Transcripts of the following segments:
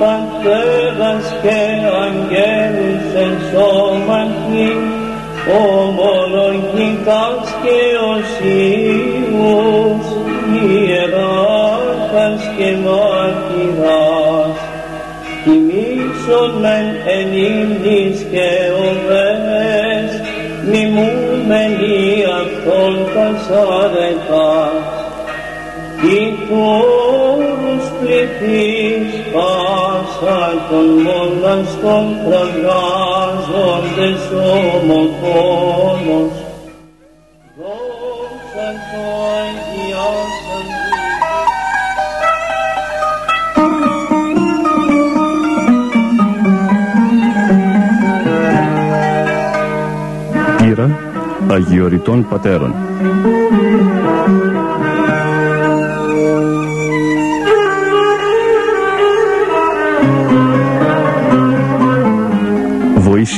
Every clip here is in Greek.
τους του άρχον πατέρας και αγγέλους εν σώματι ομολογητάς και οσίους ιεράρχας και μάρτυρας. Τιμήσον μεν εν ύμνης και οβές μιμούμενοι αυτόν πασάρετας ή όρους πάσα των μοναστών πραγάζοντες ομοφόνος. Δόξα το Αγιάσαν Πύρα Αγιοριτών Πατέρων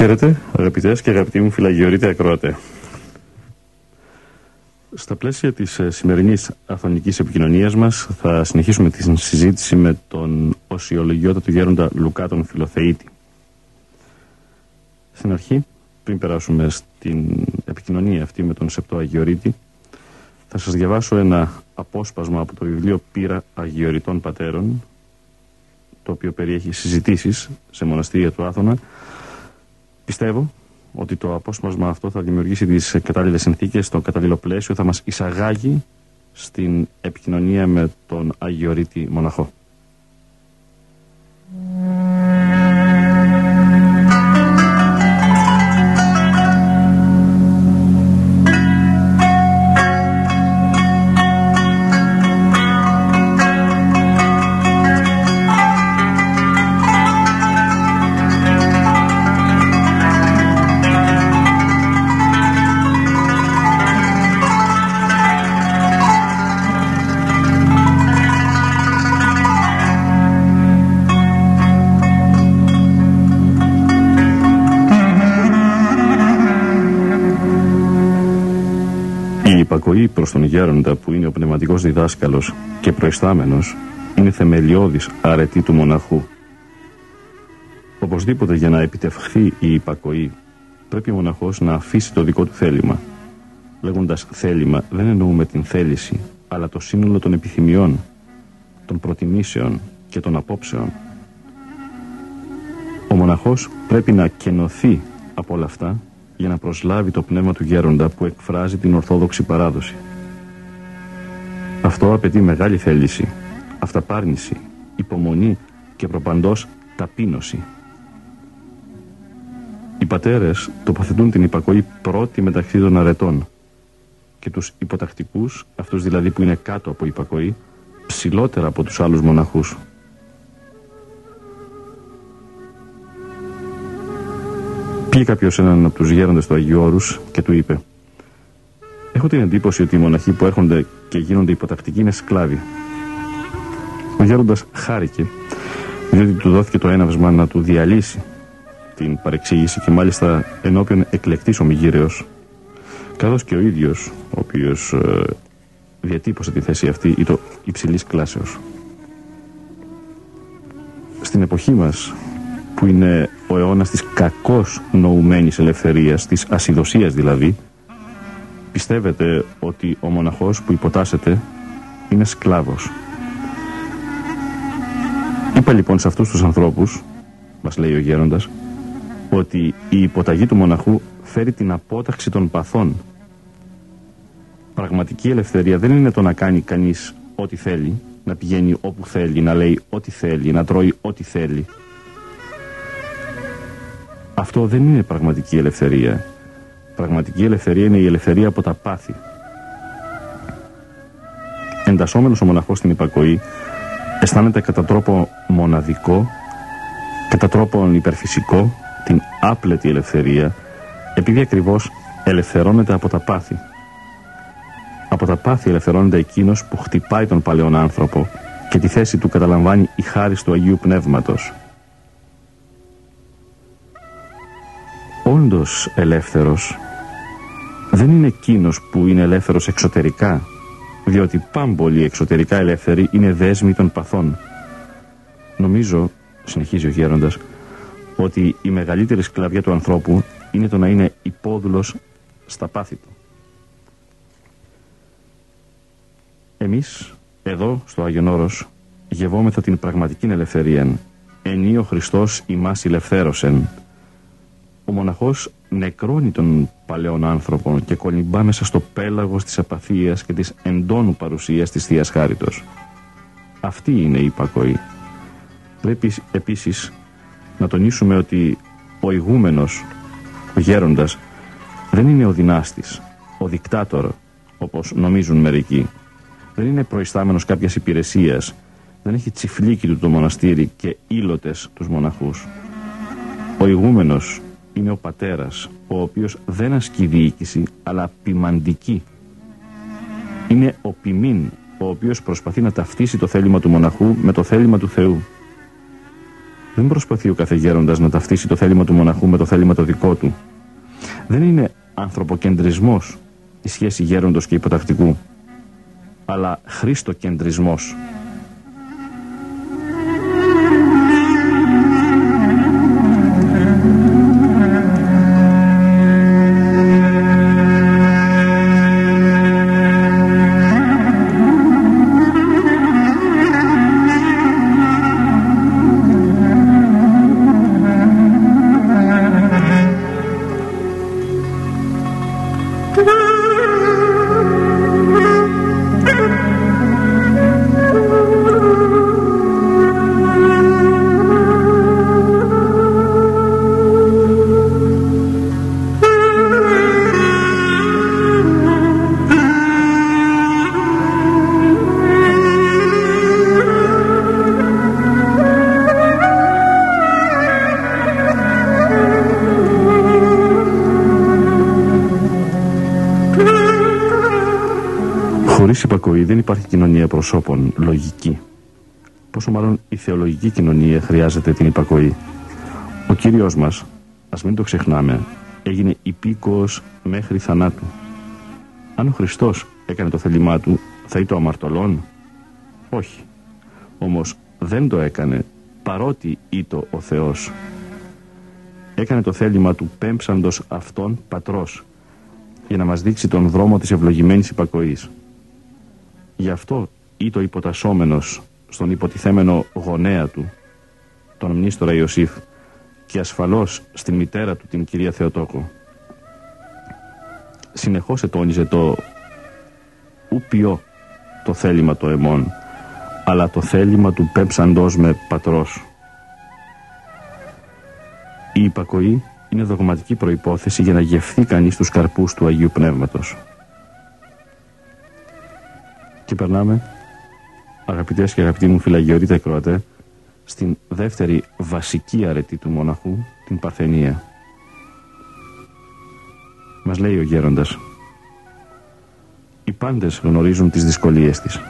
Χαίρετε, αγαπητές και αγαπητοί μου φυλαγιορείτε ακροατέ. Στα πλαίσια της ε, σημερινής αθωνικής επικοινωνίας μας θα συνεχίσουμε τη συζήτηση με τον οσιολογιότατο γέροντα Λουκά τον Φιλοθεήτη. Στην αρχή, πριν περάσουμε στην επικοινωνία αυτή με τον Σεπτό Αγιορείτη, θα σας διαβάσω ένα απόσπασμα από το βιβλίο Πύρα Αγιοριτών Πατέρων, το οποίο περιέχει συζητήσεις σε μοναστήρια του Άθωνα. Πιστεύω ότι το απόσπασμα αυτό θα δημιουργήσει τις κατάλληλες συνθήκες, το κατάλληλο πλαίσιο, θα μας εισαγάγει στην επικοινωνία με τον Αγιορείτη Μοναχό. Η υπακοή προς τον γέροντα που είναι ο πνευματικός διδάσκαλος και προϊστάμενος είναι θεμελιώδης αρετή του μοναχού. Οπωσδήποτε για να επιτευχθεί η υπακοή πρέπει ο μοναχός να αφήσει το δικό του θέλημα. Λέγοντας θέλημα δεν εννοούμε την θέληση αλλά το σύνολο των επιθυμιών, των προτιμήσεων και των απόψεων. Ο μοναχός πρέπει να κενωθεί από όλα αυτά για να προσλάβει το πνεύμα του γέροντα που εκφράζει την ορθόδοξη παράδοση. Αυτό απαιτεί μεγάλη θέληση, αυταπάρνηση, υπομονή και προπαντός ταπείνωση. Οι πατέρες τοποθετούν την υπακοή πρώτη μεταξύ των αρετών και τους υποτακτικούς, αυτούς δηλαδή που είναι κάτω από υπακοή, ψηλότερα από τους άλλους μοναχούς. Πήγε κάποιος έναν από τους γέροντες του Αγίου Όρους και του είπε Έχω την εντύπωση ότι οι μοναχοί που έρχονται και γίνονται υποτακτικοί είναι σκλάβοι. Ο γέροντας χάρηκε διότι του δόθηκε το έναυσμα να του διαλύσει την παρεξήγηση και μάλιστα ενώπιον εκλεκτής ομιγύρεως καθώς και ο ίδιος ο οποίος ε, διατύπωσε τη θέση αυτή ή το υψηλής κλάσεως. Στην εποχή μας που είναι ο αιώνας της κακώς νοουμένης ελευθερίας, της ασυδοσίας δηλαδή, πιστεύετε ότι ο μοναχός που υποτάσσεται είναι σκλάβος. Είπα λοιπόν σε αυτούς τους ανθρώπους, μας λέει ο γέροντας, ότι η υποταγή του μοναχού φέρει την απόταξη των παθών. Πραγματική ελευθερία δεν είναι το να κάνει κανείς ό,τι θέλει, να πηγαίνει όπου θέλει, να λέει ό,τι θέλει, να τρώει ό,τι θέλει. Αυτό δεν είναι πραγματική ελευθερία. πραγματική ελευθερία είναι η ελευθερία από τα πάθη. Εντασσόμενος ο μοναχός στην υπακοή αισθάνεται κατά τρόπο μοναδικό, κατά τρόπο υπερφυσικό, την άπλετη ελευθερία, επειδή ακριβώς ελευθερώνεται από τα πάθη. Από τα πάθη ελευθερώνεται εκείνος που χτυπάει τον παλαιόν άνθρωπο και τη θέση του καταλαμβάνει η χάρη του Αγίου Πνεύματος. Όντως ελεύθερος δεν είναι εκείνος που είναι ελεύθερος εξωτερικά, διότι πάμπολοι εξωτερικά ελεύθεροι είναι δέσμοι των παθών. Νομίζω, συνεχίζει ο γέροντας, ότι η μεγαλύτερη σκλαβιά του ανθρώπου είναι το να είναι υπόδουλος στα πάθη του. Εμείς, εδώ, στο Άγιον Όρος, γευόμεθα την πραγματική ελευθερία. Ενή ο Χριστός ημάς ελευθέρωσεν. Ο μοναχός νεκρώνει τον παλαιόν άνθρωπο και κολυμπά μέσα στο πέλαγος της απαθίας και της εντόνου παρουσίας της Θείας Χάριτος. Αυτή είναι η υπακοή. Πρέπει επίσης να τονίσουμε ότι ο ηγούμενος, ο γέροντας, δεν είναι ο δυνάστης, ο δικτάτορ, όπως νομίζουν μερικοί. Δεν είναι προϊστάμενος κάποιας υπηρεσίας, δεν έχει τσιφλίκι του το μοναστήρι και ήλωτες τους μοναχούς. Ο ηγούμενος είναι ο πατέρας, ο οποίος δεν ασκεί διοίκηση, αλλά ποιμαντική. Είναι ο ποιμήν, ο οποίος προσπαθεί να ταυτίσει το θέλημα του μοναχού με το θέλημα του Θεού. Δεν προσπαθεί ο κάθε γέροντας να ταυτίσει το θέλημα του μοναχού με το θέλημα το δικό του. Δεν είναι ανθρωποκεντρισμός η σχέση γέροντος και υποτακτικού, αλλά χριστοκεντρισμός. Δεν υπάρχει κοινωνία προσώπων λογική. Πόσο μάλλον η θεολογική κοινωνία χρειάζεται την υπακοή. Ο Κύριος μας, ας μην το ξεχνάμε, έγινε υπήκοος μέχρι θανάτου. Αν ο Χριστός έκανε το θέλημά του, θα ήταν ο αμαρτωλών; Όχι. Όμως δεν το έκανε, παρότι ήτο ο Θεός. Έκανε το θέλημα του πέμψαντος αυτόν πατρός, για να μας δείξει τον δρόμο της ευλογημένης υπακοής. Γι' αυτό ή το υποτασσόμενος στον υποτιθέμενο γονέα του, τον μνήστορα Ιωσήφ, και ασφαλώς στην μητέρα του την κυρία Θεοτόκο. Συνεχώς ετώνιζε το ουπιό το θέλημα το εμών, αλλά το θέλημα του πέμψαντός με πατρός. Η υπακοή είναι δογματική προϋπόθεση για να γευθεί κανείς τους καρπούς του Αγίου Πνεύματος. Και περνάμε, αγαπητές και αγαπητοί μου φυλαγιορείτε Κροατέ, στην δεύτερη βασική αρετή του μοναχού, την Παρθενία. Μας λέει ο γέροντας, οι πάντες γνωρίζουν τις δυσκολίες της.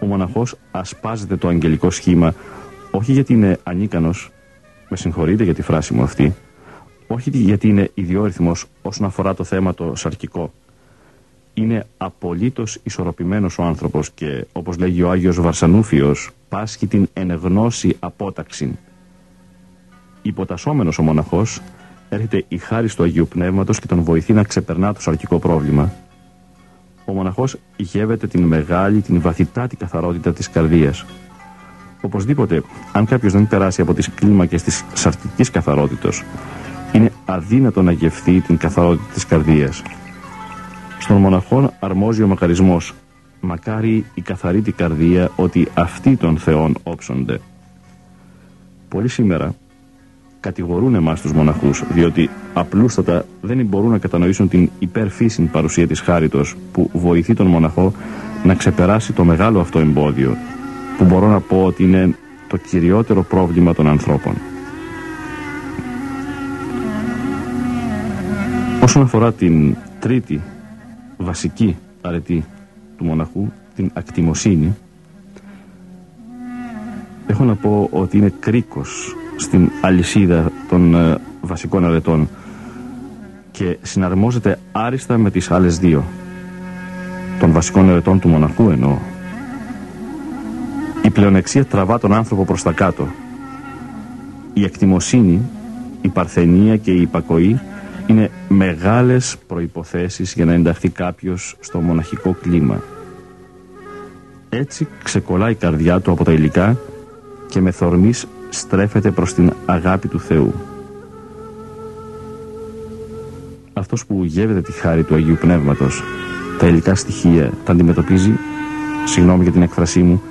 Ο μοναχός ασπάζεται το αγγελικό σχήμα, όχι γιατί είναι ανίκανος, με συγχωρείτε για τη φράση μου αυτή, όχι γιατί είναι ιδιόρυθμος όσον αφορά το θέμα το σαρκικό, είναι απολύτως ισορροπημένος ο άνθρωπος και όπως λέγει ο Άγιος Βαρσανούφιος πάσχει την ενεγνώση απόταξη. Υποτασσόμενος ο μοναχός έρχεται η χάρη του Αγίου Πνεύματος και τον βοηθεί να ξεπερνά το σαρκικό πρόβλημα. Ο μοναχός γεύεται την μεγάλη, την βαθυτάτη καθαρότητα της καρδίας. Οπωσδήποτε, αν κάποιος δεν περάσει από τις κλίμακες της σαρκικής καθαρότητος, είναι αδύνατο να γευθεί την καθαρότητα της καρδίας. Στον μοναχόν αρμόζει ο μακαρισμός. Μακάρι η καθαρή την καρδία ότι αυτοί των Θεών όψονται. Πολύ σήμερα κατηγορούν εμάς τους μοναχούς διότι απλούστατα δεν μπορούν να κατανοήσουν την υπερφύσιν παρουσία της χάριτος που βοηθεί τον μοναχό να ξεπεράσει το μεγάλο αυτό εμπόδιο που μπορώ να πω ότι είναι το κυριότερο πρόβλημα των ανθρώπων. Όσον αφορά την τρίτη βασική αρετή του μοναχού, την ακτιμοσύνη, έχω να πω ότι είναι κρίκος στην αλυσίδα των ε, βασικών αρετών και συναρμόζεται άριστα με τις άλλες δύο των βασικών αρετών του μοναχού εννοώ. Η πλεονεξία τραβά τον άνθρωπο προς τα κάτω. Η εκτιμοσύνη, η παρθενία και η υπακοή είναι μεγάλες προϋποθέσεις για να ενταχθεί κάποιος στο μοναχικό κλίμα. Έτσι ξεκολλάει η καρδιά του από τα υλικά και με θορμής στρέφεται προς την αγάπη του Θεού. Αυτός που γεύεται τη χάρη του Αγίου Πνεύματος, τα υλικά στοιχεία τα αντιμετωπίζει, συγγνώμη για την έκφρασή μου,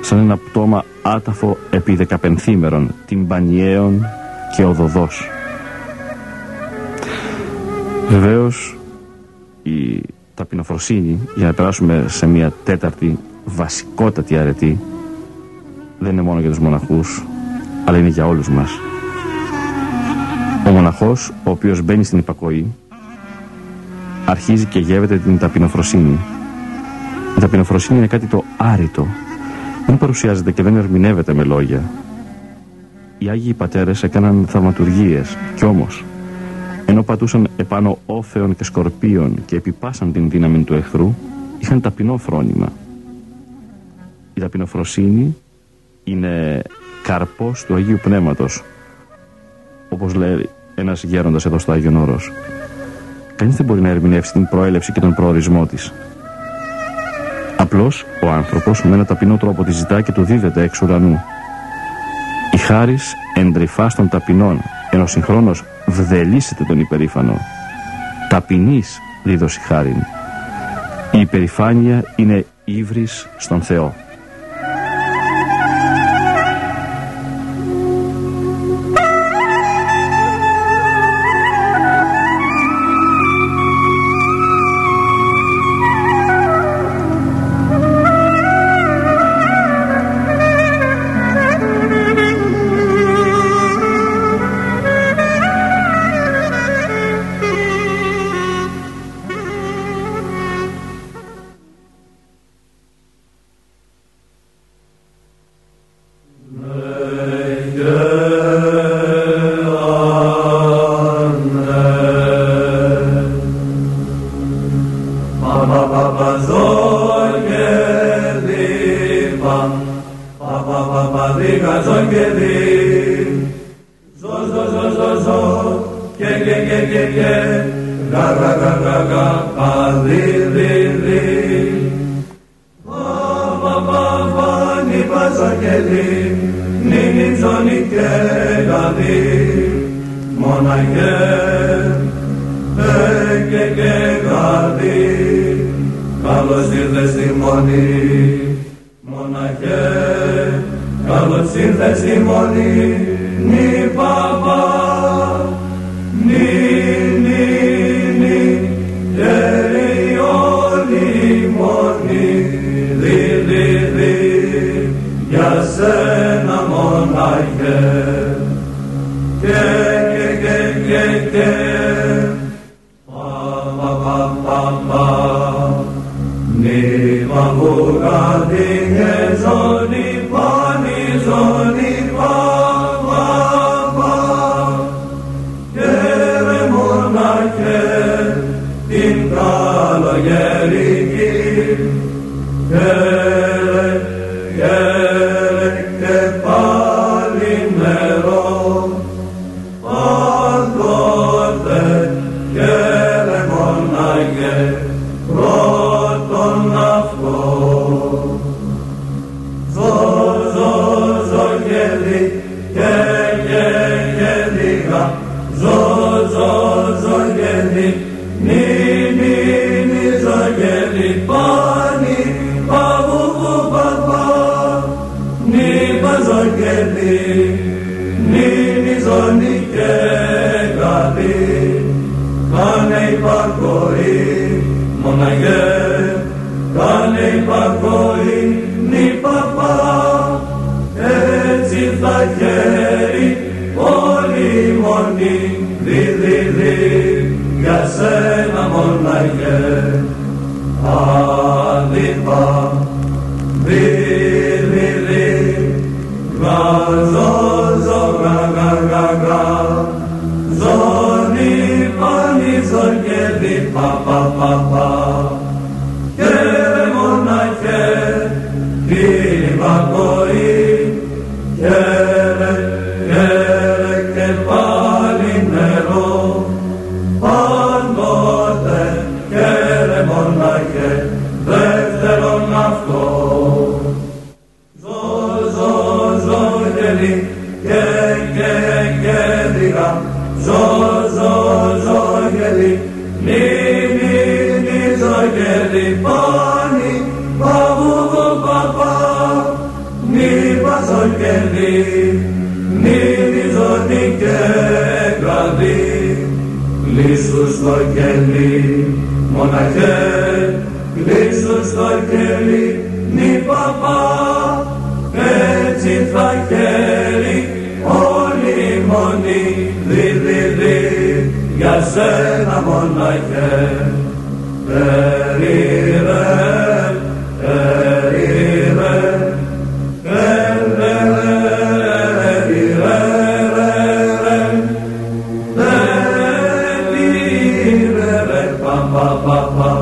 σαν ένα πτώμα άταφο επί δεκαπενθήμερων, τυμπανιαίων και οδοδός. Βεβαίως η ταπεινοφροσύνη, για να περάσουμε σε μια τέταρτη βασικότατη αρετή, δεν είναι μόνο για τους μοναχούς, αλλά είναι για όλους μας. Ο μοναχός, ο οποίος μπαίνει στην υπακοή, αρχίζει και γεύεται την ταπεινοφροσύνη. Η ταπεινοφροσύνη είναι κάτι το άρρητο. Δεν παρουσιάζεται και δεν ερμηνεύεται με λόγια. Οι Άγιοι Πατέρες έκαναν θαυματουργίες κι όμως ενώ πατούσαν επάνω όφεων και σκορπίων και επιπάσαν την δύναμη του εχθρού, είχαν ταπεινό φρόνημα. Η ταπεινοφροσύνη είναι καρπός του Αγίου Πνεύματος, όπως λέει ένας γέροντας εδώ στο Άγιον Όρος. Κανείς δεν μπορεί να ερμηνεύσει την προέλευση και τον προορισμό της. Απλώς ο άνθρωπος με ένα ταπεινό τρόπο τη ζητά και του δίδεται εξ ουρανού. Η χάρις εντρυφά των ταπεινών, ενώ συγχρόνως βδελίσετε τον υπερήφανο. Ταπεινής δίδωση χάριν. Η υπερηφάνεια είναι ύβρις στον Θεό. καλοτσίδες η μονή παπά νι νι νι τελειώνει μονή για σένα μονάχε και και και και ba ba ba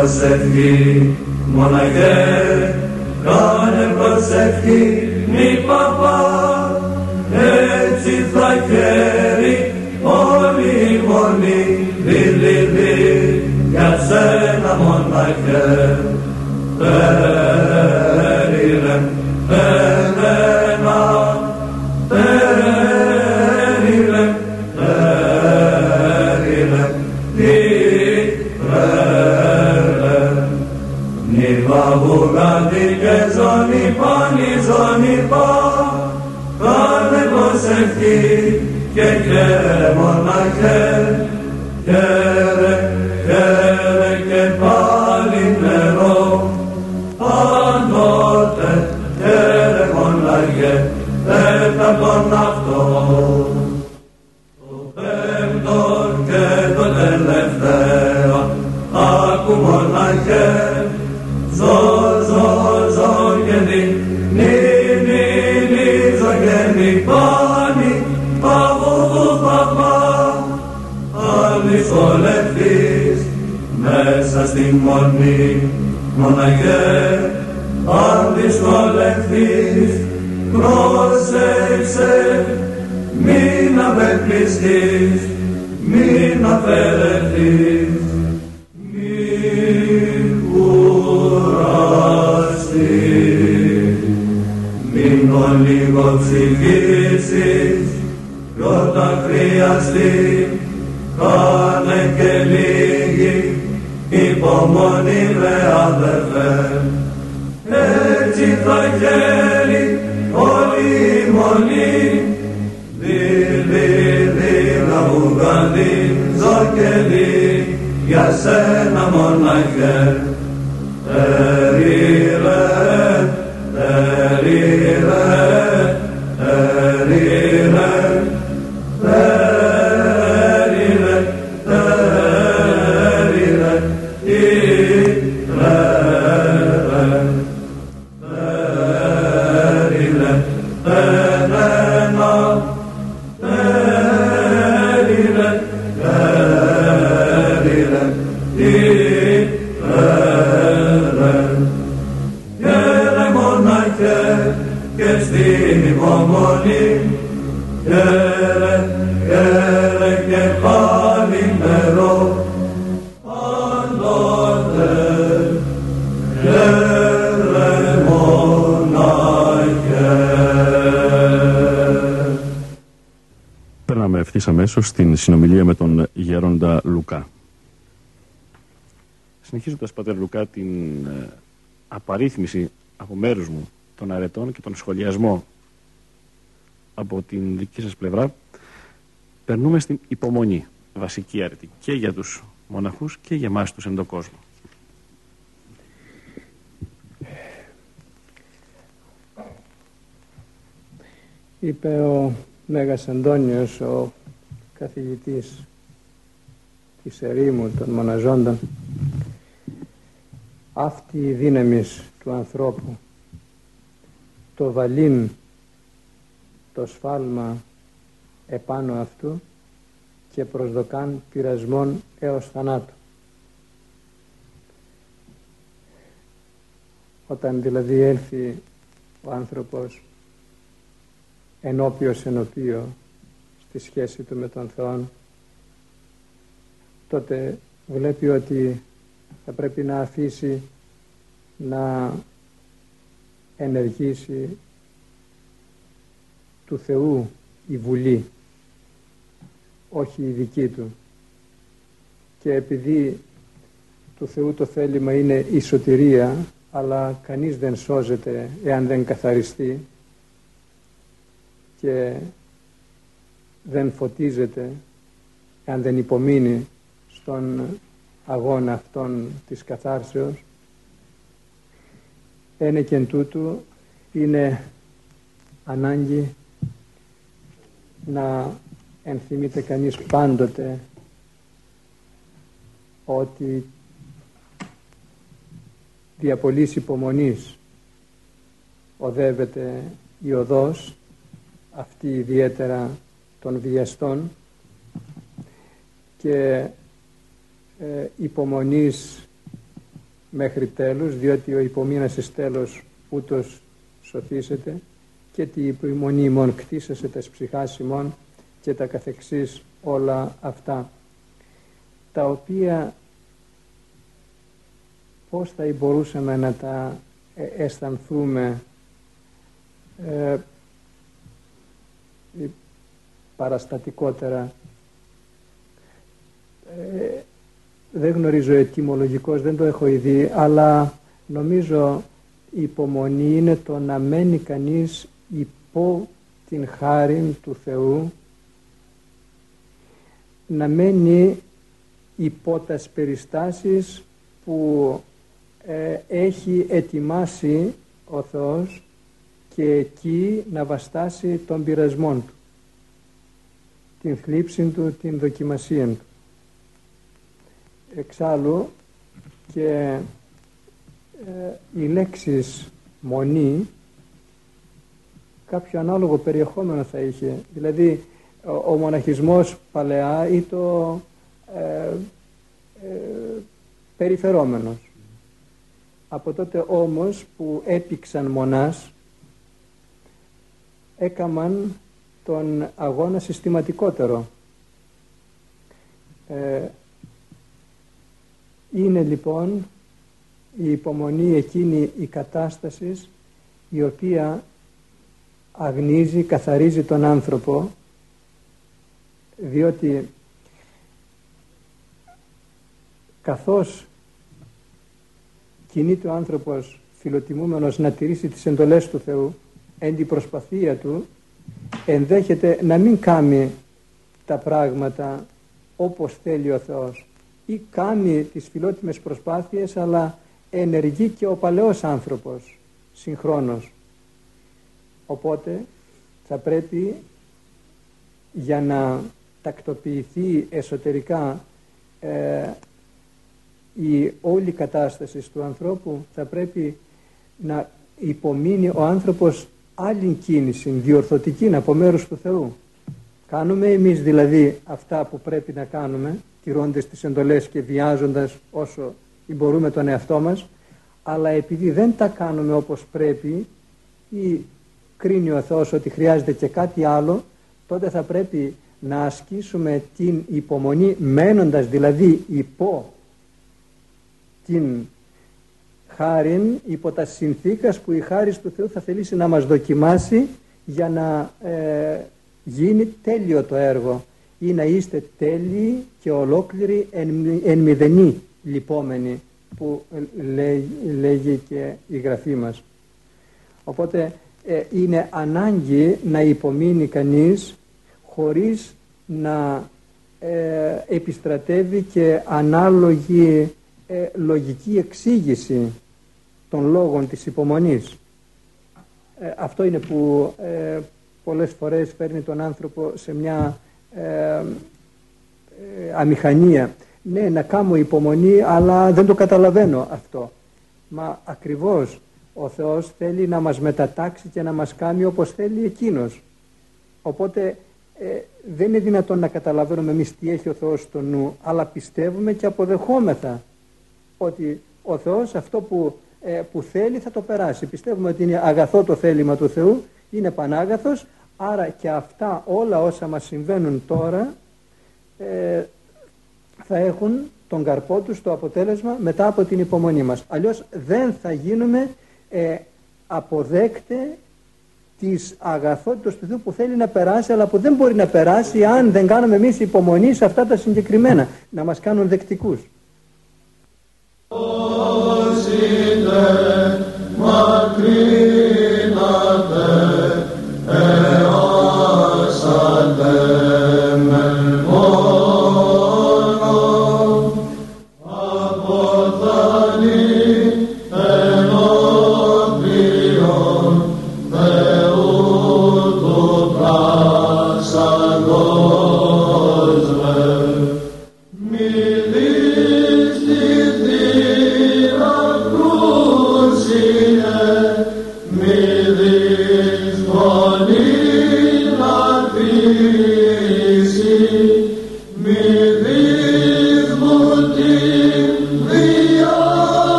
bahsetti, Mona gel, gane bahsetti. μέσα στη μονή μοναχέ αν δυσκολευτείς πρόσεξε μην απεκπληστείς μην αφαιρεθείς μην κουραστείς μην ολιγοψυχήσεις κι όταν χρειαστεί κάνε και λίγο υπομονή με αδερφέ. Έτσι θα γέλει όλη η μολή, δειλή δειλα ουγαλή, ζωκελή, για σένα μοναχέ. Συνεχίζοντα, Πατέρ Λουκά, την ε, απαρίθμηση από μέρους μου των αρετών και τον σχολιασμό από την δική σας πλευρά, περνούμε στην υπομονή, βασική αρετή, και για τους μοναχούς και για εμάς τους εν κόσμο. Είπε ο Μέγας Αντώνιος, ο καθηγητής της ερήμου των μοναζόντων, αυτή η δύναμη του ανθρώπου, το βαλίν, το σφάλμα επάνω αυτού και προσδοκάν πειρασμών έως θανάτου. Όταν δηλαδή έλθει ο άνθρωπος ενώπιος ενωπίο στη σχέση του με τον Θεό τότε βλέπει ότι θα πρέπει να αφήσει να ενεργήσει του Θεού η Βουλή όχι η δική του. Και επειδή του Θεού το θέλημα είναι η σωτηρία αλλά κανείς δεν σώζεται εάν δεν καθαριστεί και δεν φωτίζεται εάν δεν υπομείνει στον αγώνα αυτών της καθάρσεως. Είναι και εν τούτου είναι ανάγκη να ενθυμείται κανείς πάντοτε ότι διαπολής υπομονής οδεύεται η οδός αυτή ιδιαίτερα των βιαστών και ε, υπομονής μέχρι τέλους διότι ο υπομείνας εις τέλος ούτως σωθήσετε και τη υπομονή ημών κτίσασε τα ψυχάς ημών και τα καθεξής όλα αυτά τα οποία πώς θα μπορούσαμε να τα ε, αισθανθούμε. Ε, παραστατικότερα ε, δεν γνωρίζω ετοιμολογικός, δεν το έχω δει, αλλά νομίζω η υπομονή είναι το να μένει κανείς υπό την χάρη του Θεού, να μένει υπό τας περιστάσεις που ε, έχει ετοιμάσει ο Θεός και εκεί να βαστάσει τον πειρασμόν του, την θλίψη του, την δοκιμασία του. Εξάλλου και ε, οι λέξεις μονή κάποιο ανάλογο περιεχόμενο θα είχε. Δηλαδή ο, ο μοναχισμός παλαιά ή το ε, ε, περιφερόμενος. Από τότε όμως που έπηξαν μονάς έκαμαν τον αγώνα συστηματικότερο. Ε, είναι λοιπόν η υπομονή εκείνη η κατάστασης η οποία αγνίζει, καθαρίζει τον άνθρωπο διότι καθώς κινείται ο άνθρωπος φιλοτιμούμενος να τηρήσει τις εντολές του Θεού εν την προσπαθία του ενδέχεται να μην κάνει τα πράγματα όπως θέλει ο Θεός ή κάνει τις φιλότιμες προσπάθειες αλλά ενεργεί και ο παλαιός άνθρωπος συγχρόνως. Οπότε θα πρέπει για να τακτοποιηθεί εσωτερικά ε, η όλη κατάσταση του ανθρώπου θα πρέπει να υπομείνει ο άνθρωπος άλλη κίνηση, διορθωτική από μέρους του Θεού. Κάνουμε εμείς δηλαδή αυτά που πρέπει να κάνουμε τηρώντας τις εντολές και βιάζοντας όσο μπορούμε τον εαυτό μας, αλλά επειδή δεν τα κάνουμε όπως πρέπει ή κρίνει ο Θεός ότι χρειάζεται και κάτι άλλο, τότε θα πρέπει να ασκήσουμε την υπομονή μένοντας δηλαδή υπό την χάριν, υπό τα συνθήκας που η χάρις του Θεού θα θελήσει να μας δοκιμάσει για να ε, γίνει τέλειο το έργο ή να είστε τέλειοι και ολόκληροι εν, εν μηδενή λυπόμενοι που λέγει, και η γραφή μας. Οπότε ε, είναι ανάγκη να υπομείνει κανείς χωρίς να ε, επιστρατεύει και ανάλογη ε, λογική εξήγηση των λόγων της υπομονής. Ε, αυτό είναι που ε, πολλές φορές φέρνει τον άνθρωπο σε μια αμηχανία. Ναι, να κάνω υπομονή, αλλά δεν το καταλαβαίνω αυτό. Μα ακριβώς ο Θεός θέλει να μας μετατάξει και να μας κάνει όπως θέλει Εκείνος. Οπότε ε, δεν είναι δυνατόν να καταλαβαίνουμε εμείς τι έχει ο Θεός στο νου, αλλά πιστεύουμε και αποδεχόμεθα ότι ο Θεός αυτό που, ε, που θέλει θα το περάσει. Πιστεύουμε ότι είναι αγαθό το θέλημα του Θεού, είναι πανάγαθος, άρα και αυτά όλα όσα μας συμβαίνουν τώρα ε, θα έχουν τον καρπό τους το αποτέλεσμα μετά από την υπομονή μας. Αλλιώς δεν θα γίνουμε ε, αποδέκτε της αγαθότητας του Θεού που θέλει να περάσει αλλά που δεν μπορεί να περάσει αν δεν κάνουμε εμείς υπομονή σε αυτά τα συγκεκριμένα να μας κάνουν δεκτικούς.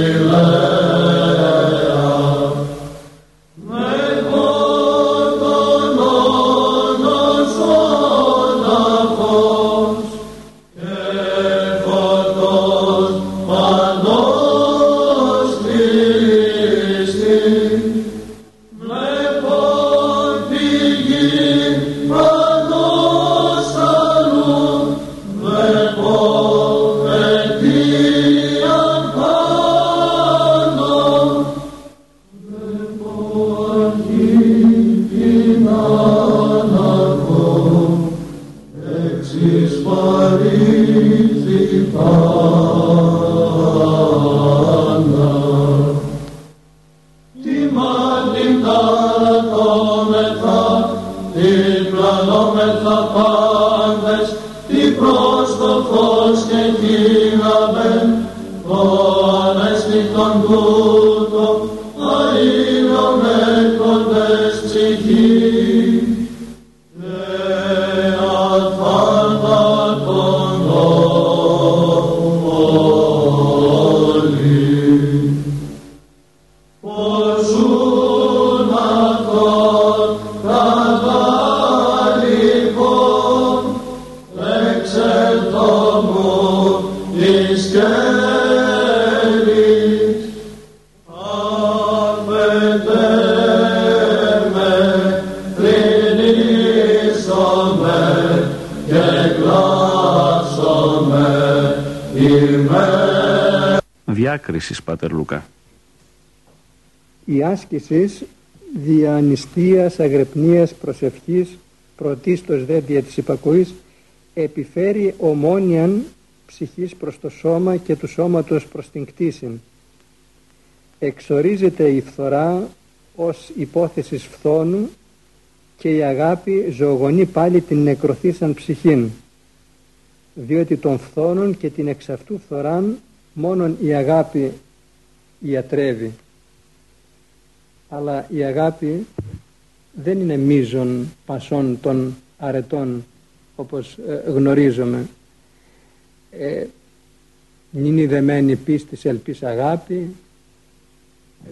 Τον Διάκρισης, Πάτερ Λούκα. Η άσκησης διανυστίας, αγρυπνίας, προσευχής, πρωτίστως δε δια της υπακοής, επιφέρει ομόνιαν ψυχής προς το σώμα και του σώματος προς την κτήση Εξορίζεται η φθορά ως υπόθεση φθόνου και η αγάπη ζωογονεί πάλι την νεκροθήσαν ψυχήν διότι των φθόνων και την εξ αυτού φθοράν μόνον η αγάπη ιατρεύει. Αλλά η αγάπη δεν είναι μίζων πασών των αρετών όπως ε, γνωρίζουμε. Ε, είναι δεμένη πίστης ελπίς αγάπη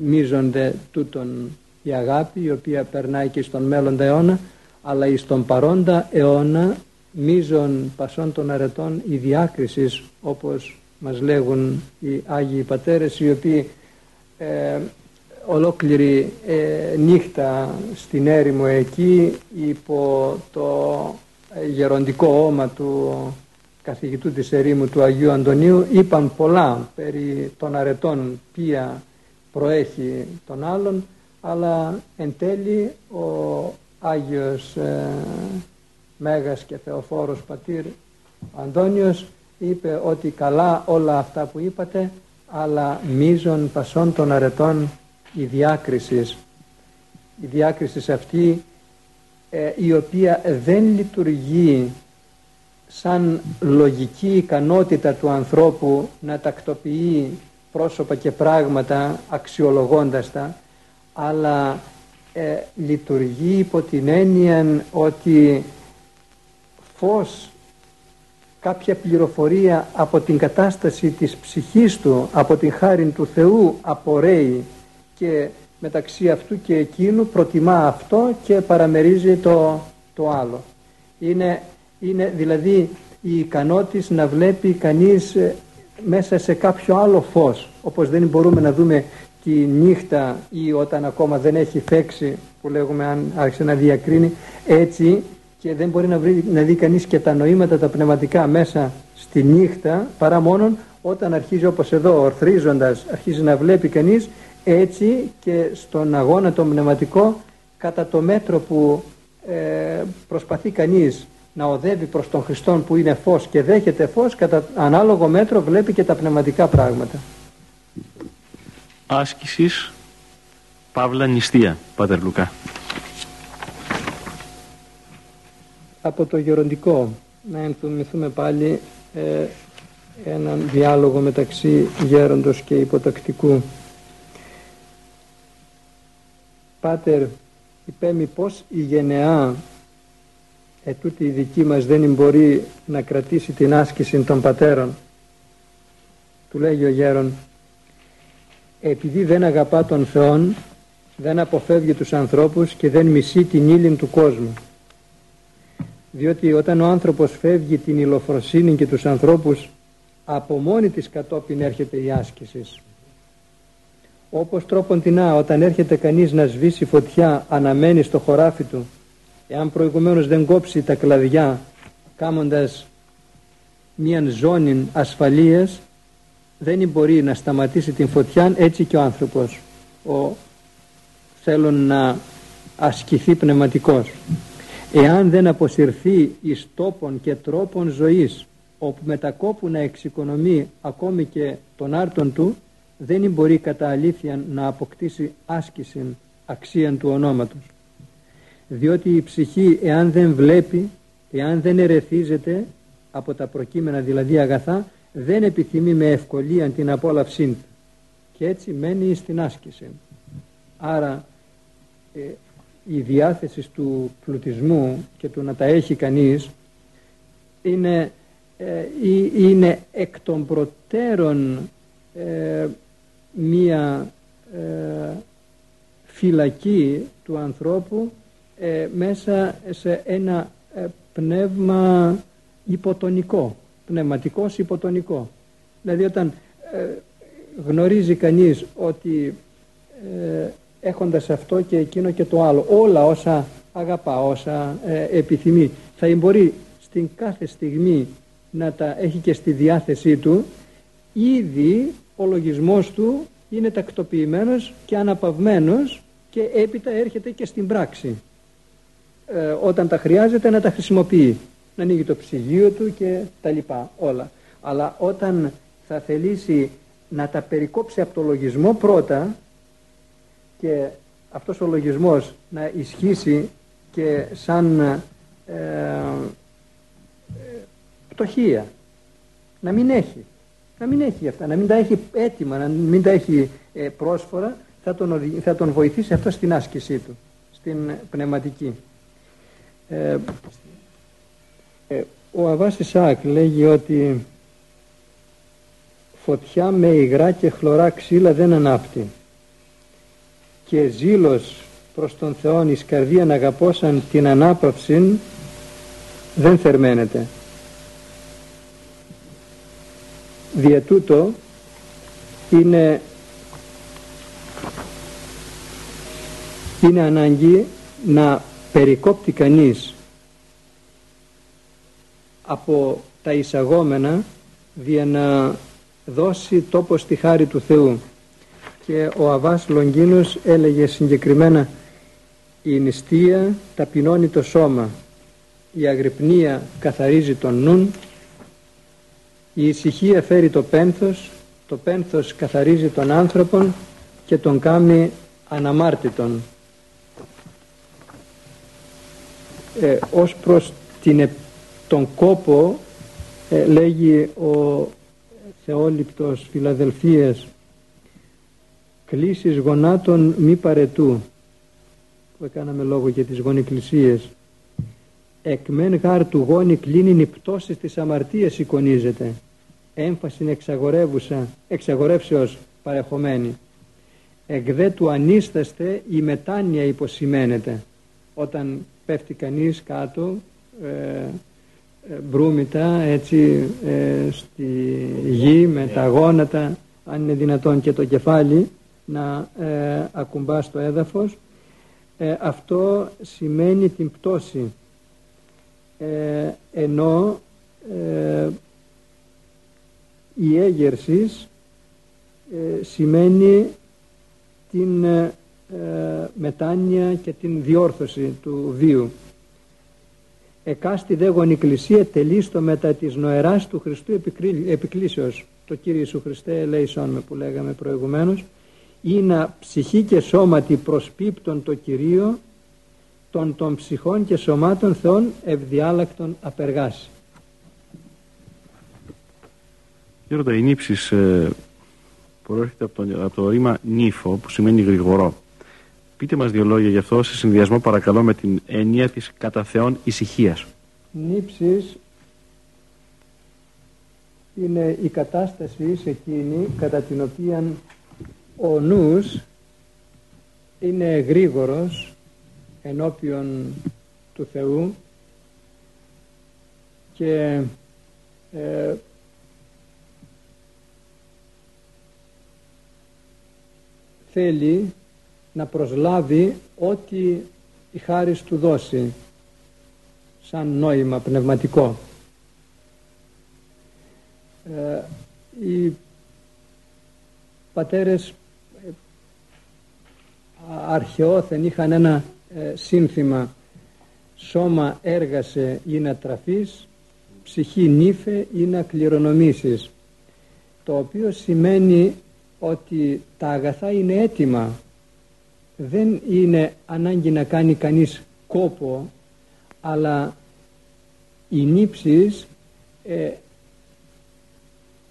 μίζονται τούτον η αγάπη η οποία περνάει και στον μέλλοντα αιώνα αλλά εις τον παρόντα αιώνα μίζων πασών των αρετών η διάκρισης όπως μας λέγουν οι Άγιοι Πατέρες οι οποίοι ε, ολόκληρη ε, νύχτα στην έρημο εκεί υπό το γεροντικό όμα του καθηγητού της ερήμου του Αγίου Αντωνίου είπαν πολλά περί των αρετών ποια προέχει των άλλων αλλά εν τέλει ο Άγιος ε, Μέγας και Θεοφόρος Πατήρ Αντώνιος είπε ότι καλά όλα αυτά που είπατε αλλά μίζων πασών των αρετών η διάκρισης. Η διάκρισης αυτή ε, η οποία δεν λειτουργεί σαν λογική ικανότητα του ανθρώπου να τακτοποιεί πρόσωπα και πράγματα αξιολογώντας τα αλλά ε, λειτουργεί υπό την έννοια ότι φως κάποια πληροφορία από την κατάσταση της ψυχής του, από την χάρη του Θεού απορρέει και μεταξύ αυτού και εκείνου προτιμά αυτό και παραμερίζει το, το άλλο. Είναι, είναι δηλαδή η ικανότητα να βλέπει κανείς ε, μέσα σε κάποιο άλλο φως όπως δεν μπορούμε να δούμε τη νύχτα ή όταν ακόμα δεν έχει φέξει που λέγουμε αν άρχισε να διακρίνει έτσι και δεν μπορεί να, βρει, να δει κανείς και τα νοήματα τα πνευματικά μέσα στη νύχτα παρά μόνον όταν αρχίζει όπως εδώ ορθρίζοντας αρχίζει να βλέπει κανείς έτσι και στον αγώνα το πνευματικό κατά το μέτρο που ε, προσπαθεί κανείς να οδεύει προς τον Χριστόν που είναι φως και δέχεται φως κατά ανάλογο μέτρο βλέπει και τα πνευματικά πράγματα. Άσκησης Παύλα Νηστεία, Πάτερ Λουκά. Από το γεροντικό να ενθυμηθούμε πάλι ε, έναν διάλογο μεταξύ γέροντος και υποτακτικού. Πάτερ, υπέμει πως η γενεά ετούτη η δική μας δεν μπορεί να κρατήσει την άσκηση των πατέρων. Του λέγει ο γέρον, επειδή δεν αγαπά τον Θεόν, δεν αποφεύγει τους ανθρώπους και δεν μισεί την ύλη του κόσμου. Διότι όταν ο άνθρωπος φεύγει την υλοφροσύνη και τους ανθρώπους, από μόνη της κατόπιν έρχεται η άσκηση. Όπως τρόποντινά όταν έρχεται κανείς να σβήσει φωτιά αναμένει στο χωράφι του εάν προηγουμένως δεν κόψει τα κλαδιά κάμοντας μίαν ζώνη ασφαλείας δεν μπορεί να σταματήσει την φωτιά έτσι και ο άνθρωπος ο θέλουν να ασκηθεί πνευματικός. Εάν δεν αποσυρθεί εις τόπων και τρόπων ζωής όπου μετακόπου να εξοικονομεί ακόμη και τον άρτον του δεν μπορεί κατά αλήθεια να αποκτήσει άσκηση αξίαν του ονόματος διότι η ψυχή εάν δεν βλέπει εάν δεν ερεθίζεται από τα προκείμενα δηλαδή αγαθά δεν επιθυμεί με ευκολία την απόλαυσή του. Και έτσι μένει στην άσκηση. Άρα ε, η διάθεση του πλουτισμού και του να τα έχει κανείς είναι, ε, είναι εκ των προτέρων ε, μία ε, φυλακή του ανθρώπου ε, μέσα σε ένα ε, πνεύμα υποτονικό, πνευματικός υποτονικό. Δηλαδή όταν γνωρίζει κανείς ότι έχοντας αυτό και εκείνο και το άλλο, όλα όσα αγαπά, όσα επιθυμεί, θα μπορεί στην κάθε στιγμή να τα έχει και στη διάθεσή του, ήδη ο λογισμός του είναι τακτοποιημένος και αναπαυμένος και έπειτα έρχεται και στην πράξη. Ε, όταν τα χρειάζεται να τα χρησιμοποιεί. Να ανοίγει το ψυγείο του και τα λοιπά όλα. Αλλά όταν θα θελήσει να τα περικόψει από το λογισμό πρώτα και αυτός ο λογισμός να ισχύσει και σαν ε, ε, πτωχία. Να μην έχει. Να μην έχει αυτά, να μην τα έχει έτοιμα, να μην τα έχει ε, πρόσφορα, θα τον, θα τον βοηθήσει αυτό στην άσκησή του, στην πνευματική. Ε, ε, ο Αβάς Ισάκ λέγει ότι φωτιά με υγρά και χλωρά ξύλα δεν ανάπτει και ζήλος προς τον Θεόν εις καρδίαν αγαπώσαν την ανάπαυση δεν θερμαίνεται. Δια τούτο είναι, είναι ανάγκη να περικόπτει κανείς από τα εισαγόμενα για να δώσει τόπο στη χάρη του Θεού. Και ο Αβάς Λογγίνος έλεγε συγκεκριμένα η νηστεία ταπεινώνει το σώμα η αγρυπνία καθαρίζει τον νουν η ησυχία φέρει το πένθος το πένθος καθαρίζει τον άνθρωπον και τον κάνει αναμάρτητον ε, ως προς την, τον κόπο ε, λέγει ο Θεόληπτος Φιλαδελφίας κλήσεις γονάτων μη παρετού που έκαναμε λόγο για τις γονικλησίες. Εκ μεν γάρ του γόνι κλείνει η πτώση της αμαρτίας εικονίζεται. Έμφαση εξαγορεύουσα εξαγορεύσεως παρεχομένη εκ δε του ανίσταστε η μετάνοια υποσημένεται όταν πέφτει κανείς κάτω ε, ε μπρούμητα έτσι ε, στη γη με τα γόνατα αν είναι δυνατόν και το κεφάλι να ε, ακουμπά στο έδαφος. Ε, αυτό σημαίνει την πτώση. Ε, ενώ ε, η έγερσης σημαίνει την μετάνοια και την διόρθωση του βίου εκάστη δε γονικλησία τελίστο μετά της νοεράς του Χριστού επικλήσεως το Κύριε Ιησού Χριστέ ελέησόν με που λέγαμε προηγουμένως είναι ψυχή και σώματι προσπίπτων το Κυρίο των των ψυχών και σωμάτων Θεών ευδιάλακτων απεργάσει. Γέροντα, η νύψης ε, προέρχεται από το, από το ρήμα νύφο που σημαίνει γρηγορό. Πείτε μας δύο λόγια γι' αυτό σε συνδυασμό παρακαλώ με την έννοια της κατά Θεόν ησυχίας. Νύψης είναι η κατάσταση σε εκείνη κατά την οποία ο νους είναι γρήγορος ενώπιον του Θεού και ε, θέλει να προσλάβει ό,τι η χάρις του δώσει σαν νόημα πνευματικό. Ε, οι πατέρες αρχαιόθεν είχαν ένα ε, σύνθημα «Σώμα έργασε ή να τραφείς, ψυχή νύφε ή να κληρονομήσεις» το οποίο σημαίνει ότι τα αγαθά είναι έτοιμα δεν είναι ανάγκη να κάνει κανείς κόπο αλλά η νύψης ε,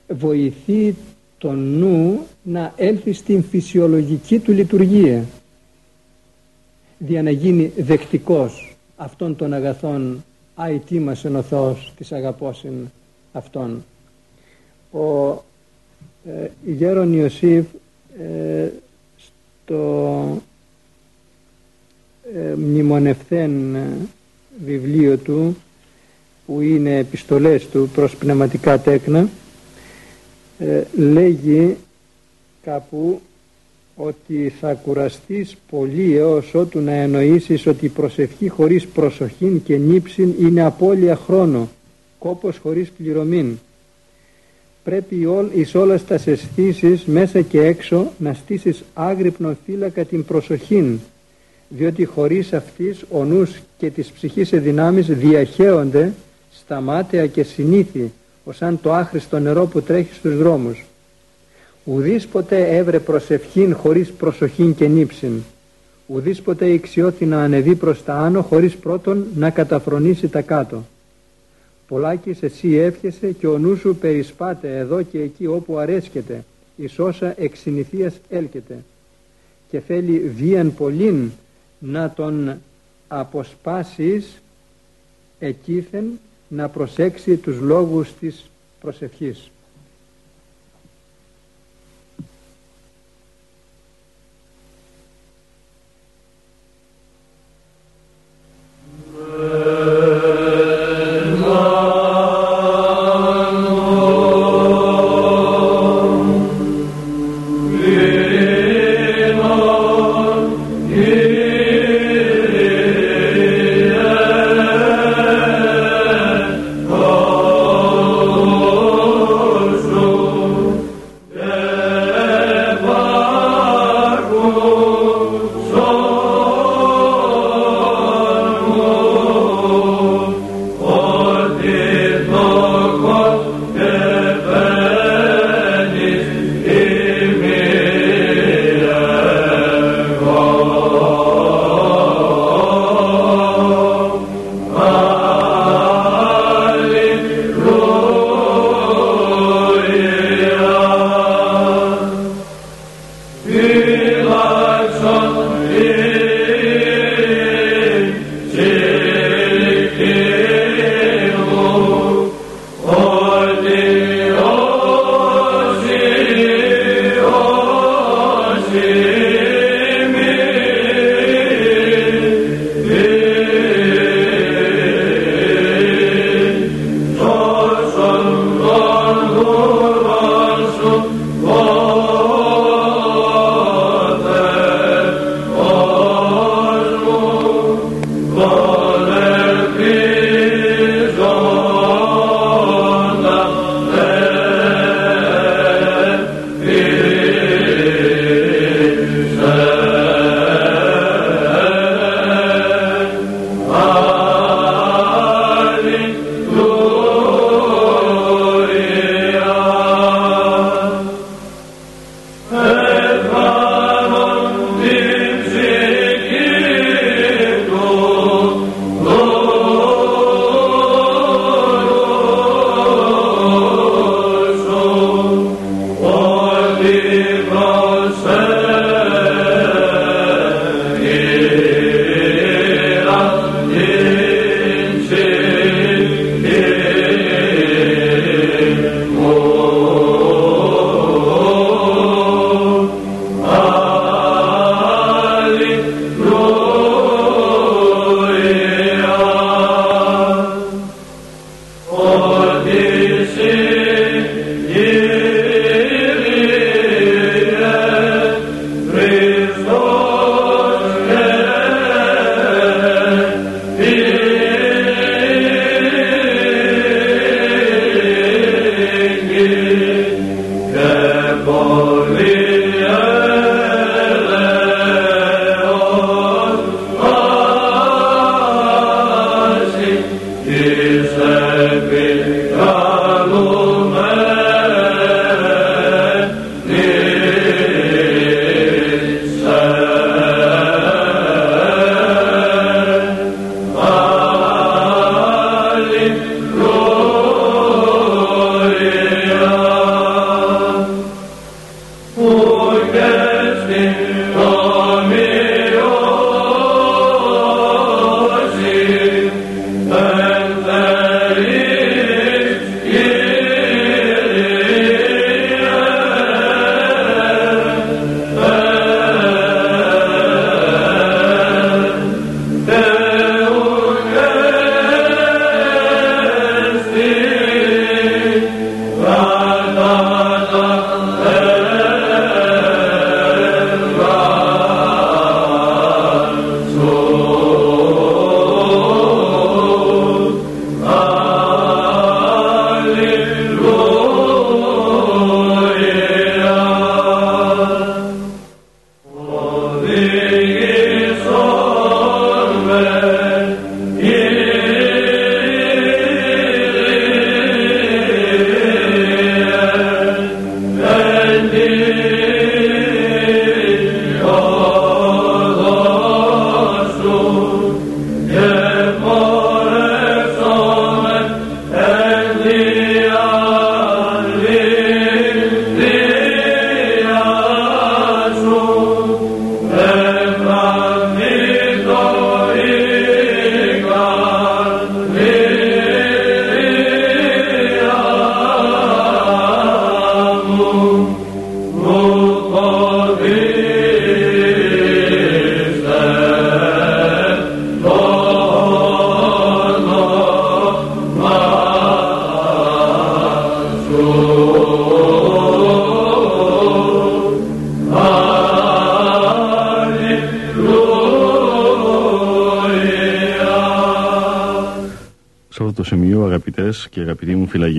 βοηθεί τον νου να έλθει στην φυσιολογική του λειτουργία για να γίνει δεκτικός αυτών των αγαθών αϊτή μας ο Θεός της αγαπώσιν αυτών. Ο ε, Γέρον Ιωσήφ ε, στο ε, μνημονευθέν ε, βιβλίο του που είναι επιστολές του προς πνευματικά τέκνα ε, λέγει κάπου ότι θα κουραστείς πολύ έως ότου να εννοήσεις ότι η προσευχή χωρίς προσοχήν και νύψην είναι απώλεια χρόνο, κόπος χωρίς πληρωμήν. πρέπει εις όλες τας αισθήσεις μέσα και έξω να στήσεις άγρυπνο φύλακα την προσοχήν διότι χωρίς αυτής ο νους και της ψυχής δυνάμεις διαχέονται στα μάταια και συνήθι ως αν το άχρηστο νερό που τρέχει στους δρόμους. Ουδής ποτέ έβρε προσευχήν χωρίς προσοχήν και νύψην. Ουδής ποτέ ηξιώθη να ανεβεί προς τα άνω χωρίς πρώτον να καταφρονήσει τα κάτω. Πολάκης εσύ εύχεσαι και ο νους σου περισπάται εδώ και εκεί όπου αρέσκεται, εις όσα εξ έλκεται. Και θέλει βίαν πολλήν να τον αποσπάσεις εκείθεν να προσέξει τους λόγους της προσευχής.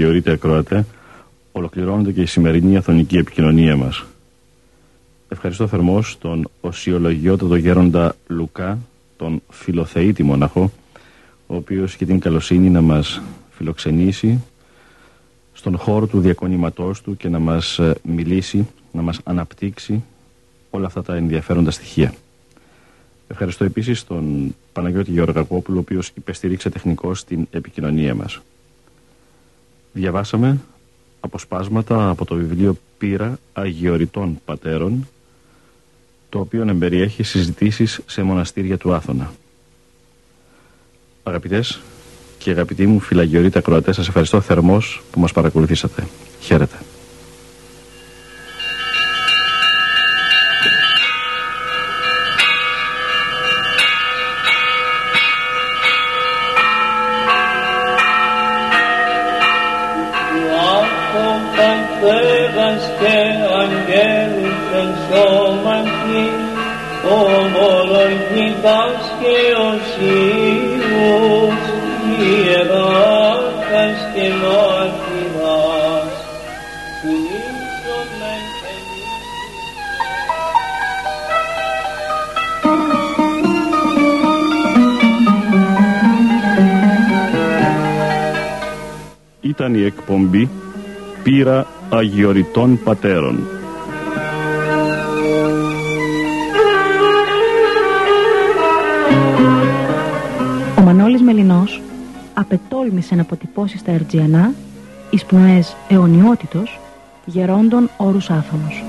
Αγαπητοί μου φυλαγιορείτε ακροατέ, ολοκληρώνεται και η σημερινή αθωνική επικοινωνία μας. Ευχαριστώ θερμός τον οσιολογιότατο γέροντα Λουκά, τον φιλοθεήτη μοναχό, ο οποίος έχει την καλοσύνη να μας φιλοξενήσει στον χώρο του διακονήματός του και να μας ε, μιλήσει, να μας αναπτύξει όλα αυτά τα ενδιαφέροντα στοιχεία. Ευχαριστώ επίσης τον Παναγιώτη Γεωργακόπουλο, ο οποίος υπεστηρίξε τεχνικώς την επικοινωνία μας. Διαβάσαμε αποσπάσματα από το βιβλίο «Πύρα Αγιοριτών Πατέρων» το οποίο εμπεριέχει συζητήσεις σε μοναστήρια του Άθωνα. Αγαπητές και αγαπητοί μου φυλαγιορείτε ακροατές, σας ευχαριστώ θερμός που μας παρακολουθήσατε. Χαίρετε. Αγιοριτών Πατέρων». Ο Μανώλης Μελινός απετόλμησε να αποτυπώσει στα Ερτζιανά εις πνοές αιωνιότητος γερόντων όρους άφωνος.